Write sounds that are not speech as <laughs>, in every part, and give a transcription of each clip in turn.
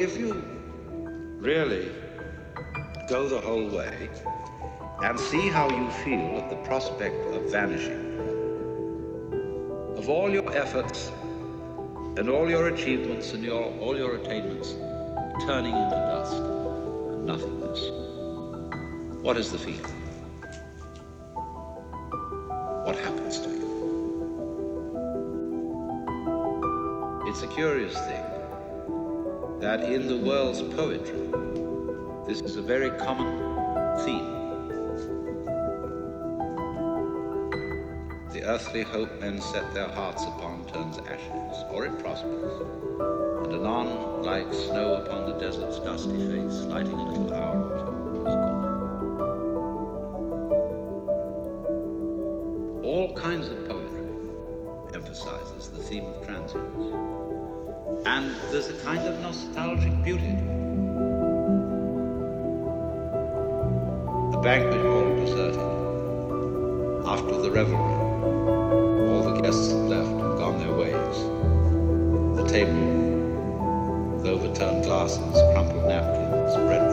If you really go the whole way and see how you feel at the prospect of vanishing, of all your efforts and all your achievements and your, all your attainments turning into dust and nothingness, what is the feeling? That in the world's poetry, this is a very common theme. The earthly hope men set their hearts upon turns ashes, or it prospers, and anon, like snow upon the desert's dusty face, lighting a little hour There's a kind of nostalgic beauty. The banquet hall deserted. After the revelry, all the guests had left and gone their ways. The table, with overturned glasses, crumpled napkins, breadcrumbs,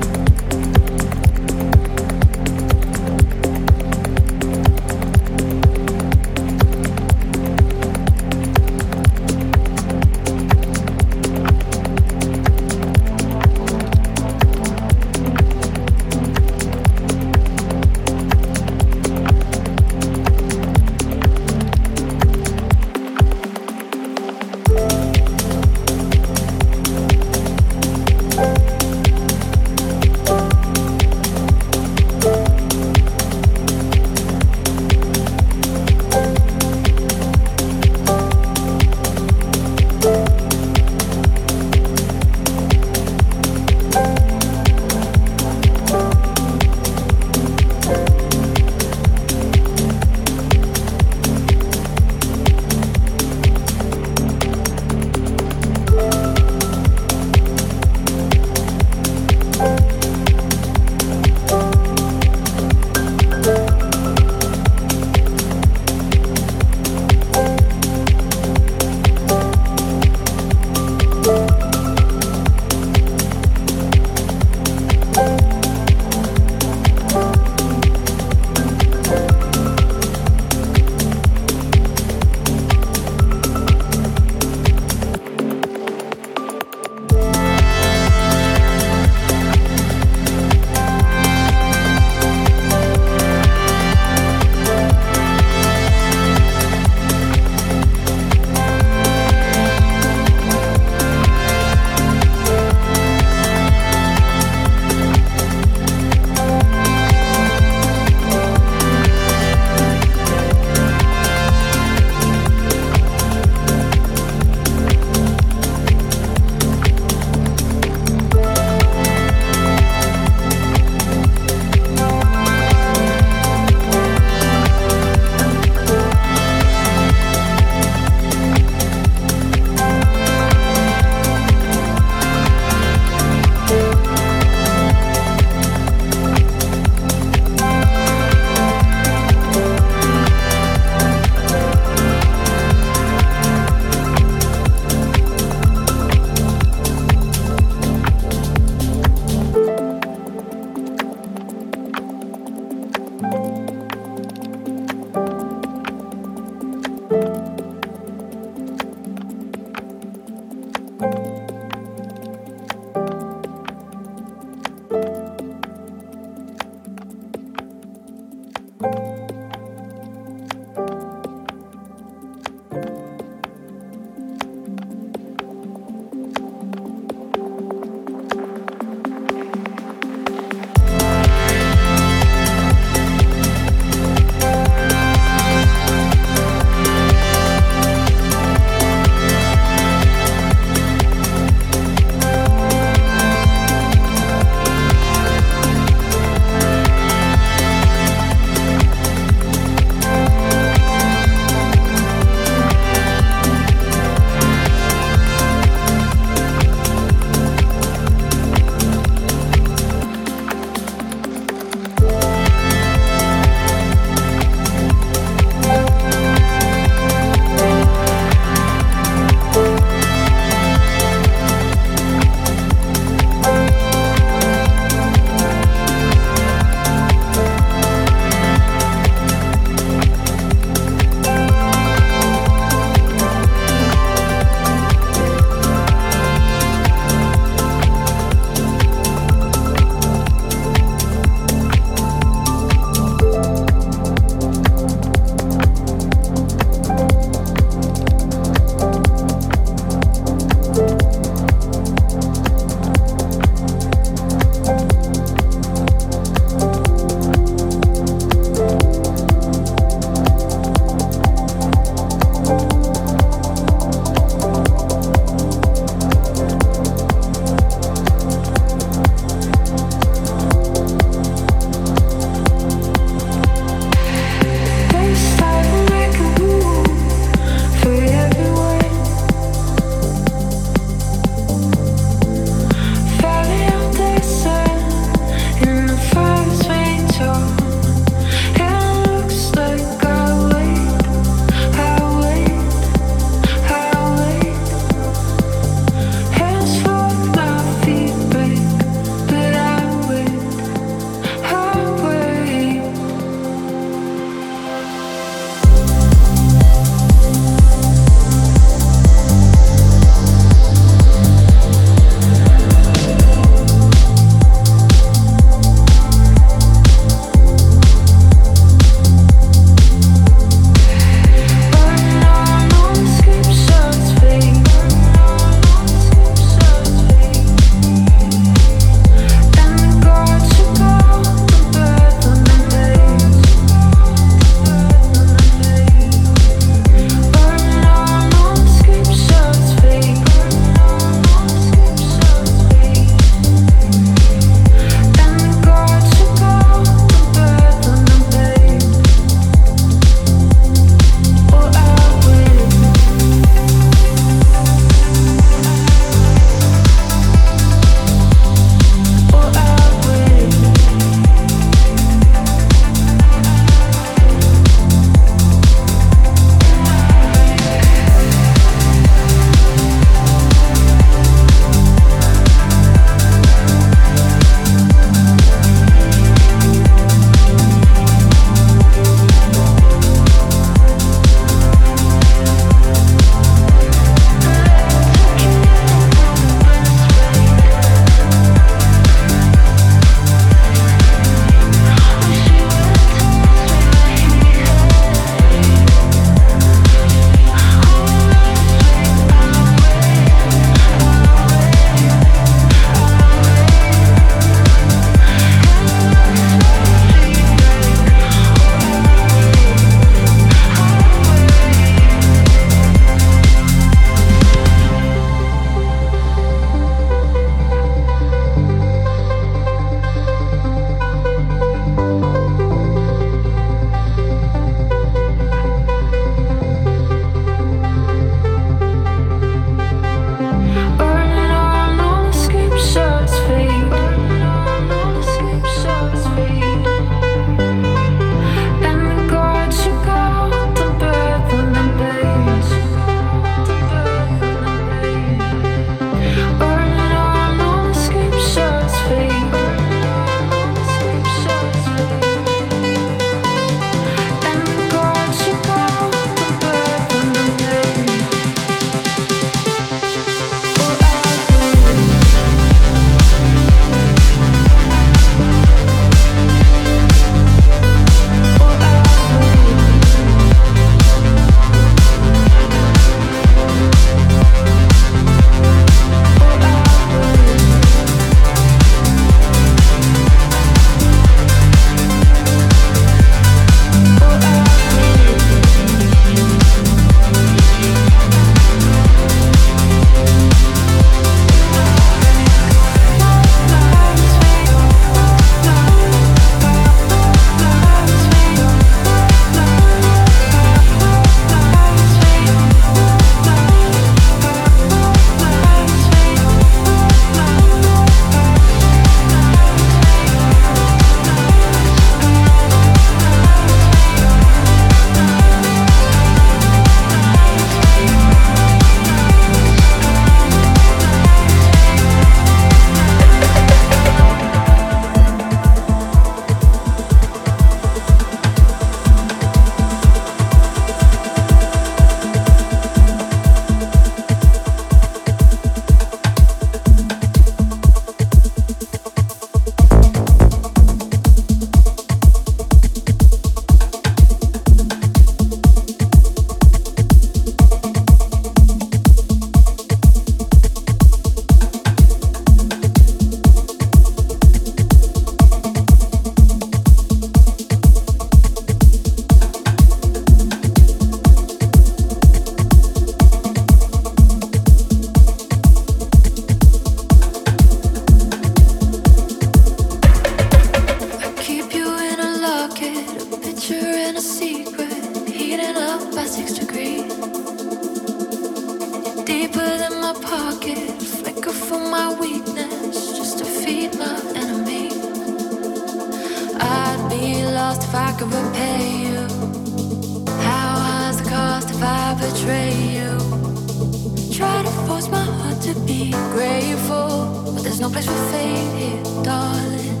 no place for fate here, darling.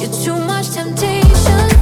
You're too much temptation.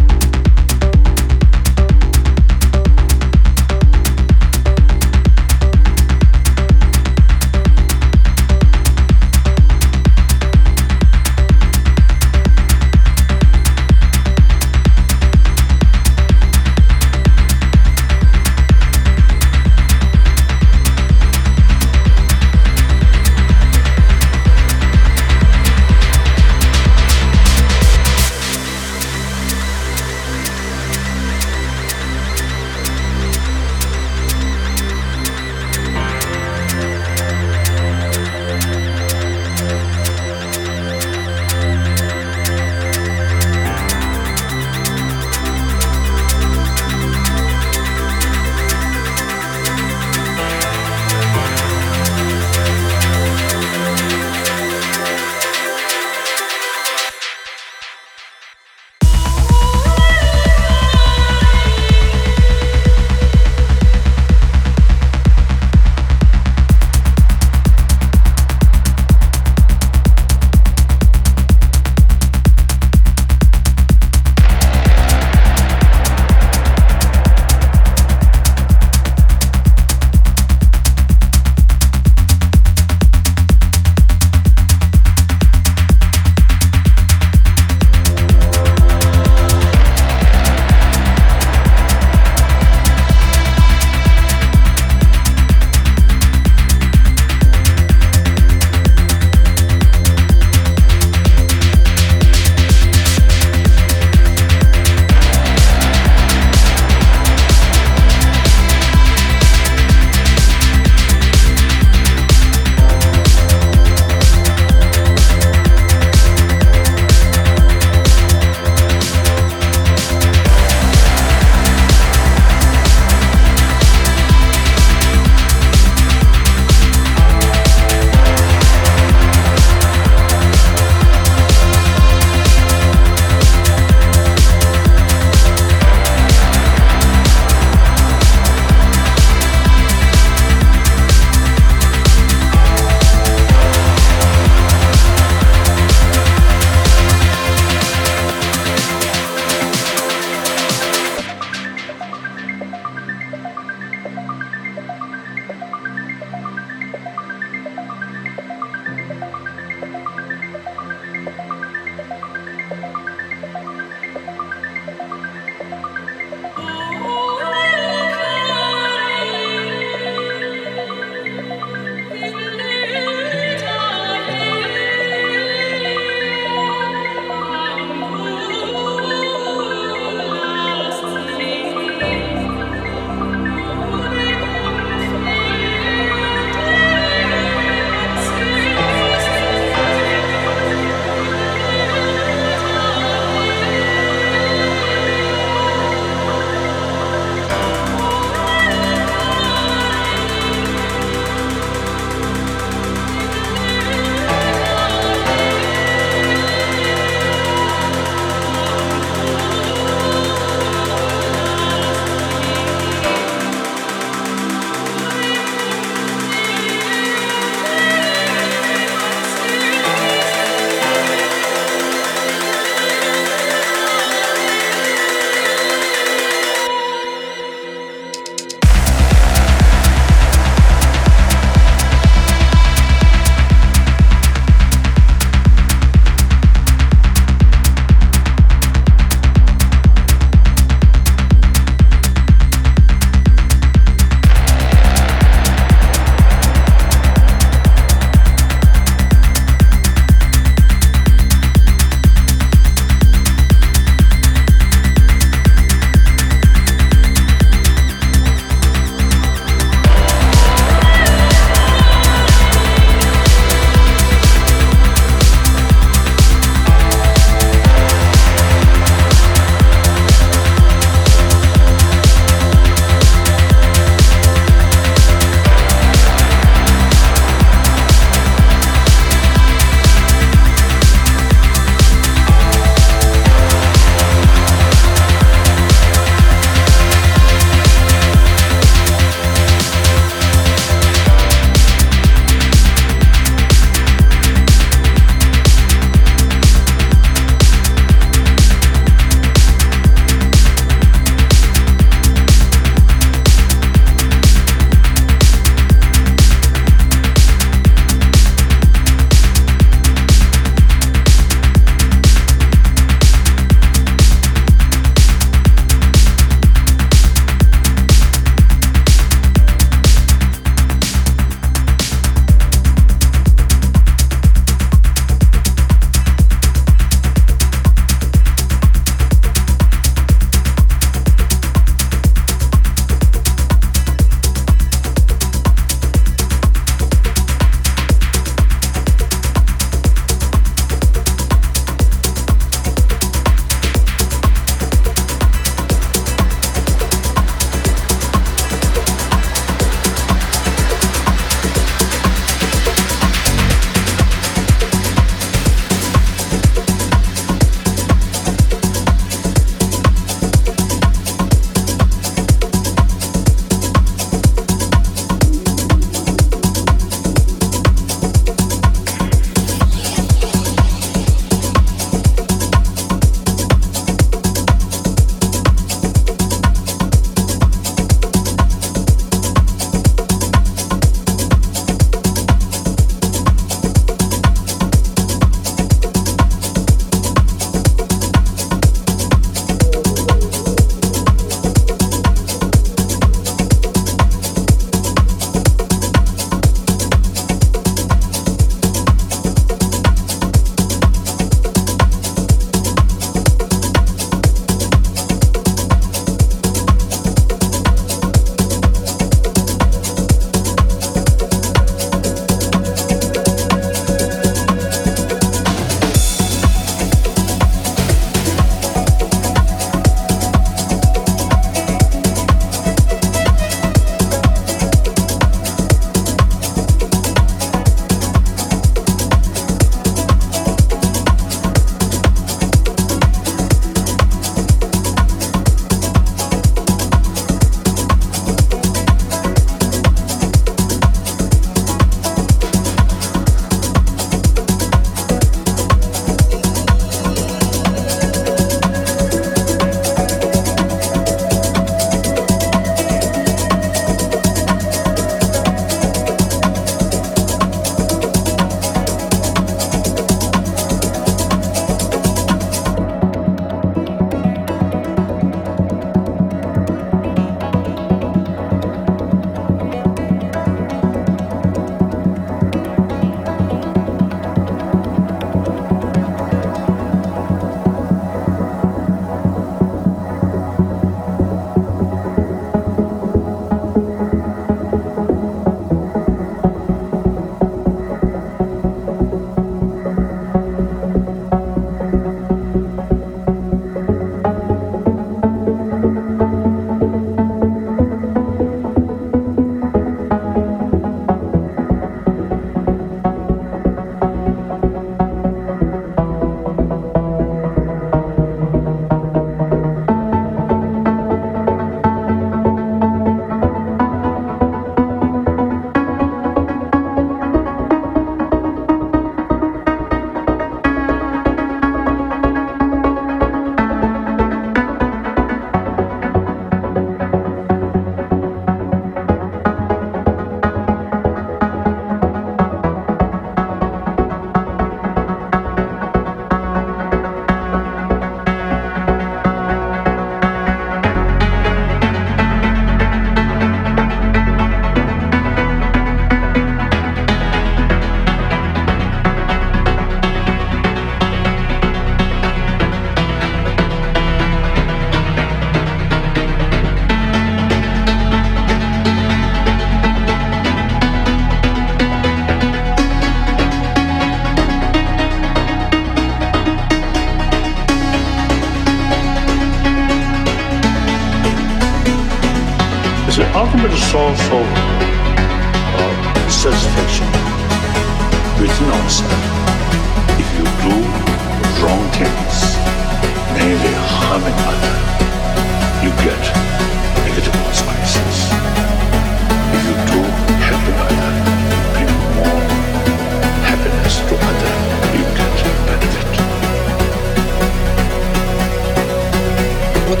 When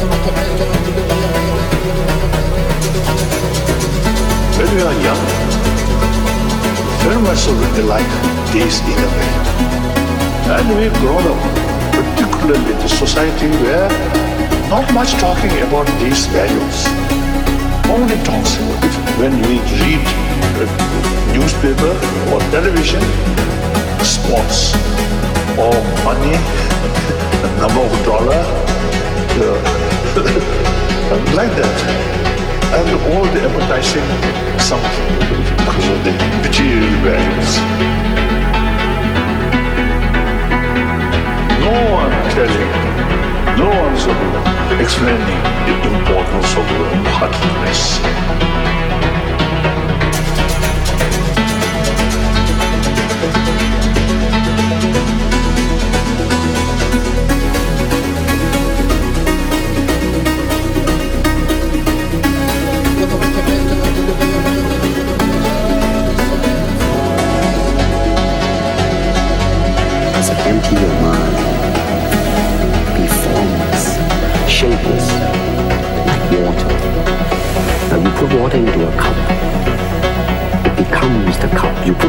we are young, very much so we like this in a way. And we've grown up, particularly in the society where not much talking about these values. Only talks. When we read newspaper or television, sports or money, <laughs> number of dollar, uh, <coughs> like that and all the advertising because of the material values. No one telling, no one's explaining the importance of the heartedness.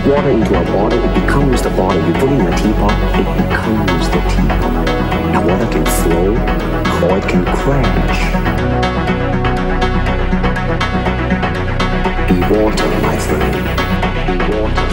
Water into a bottle, it becomes the bottle. You put it in a teapot, it becomes the teapot. Now water can flow or it can crash. Be water, my friend. Be water.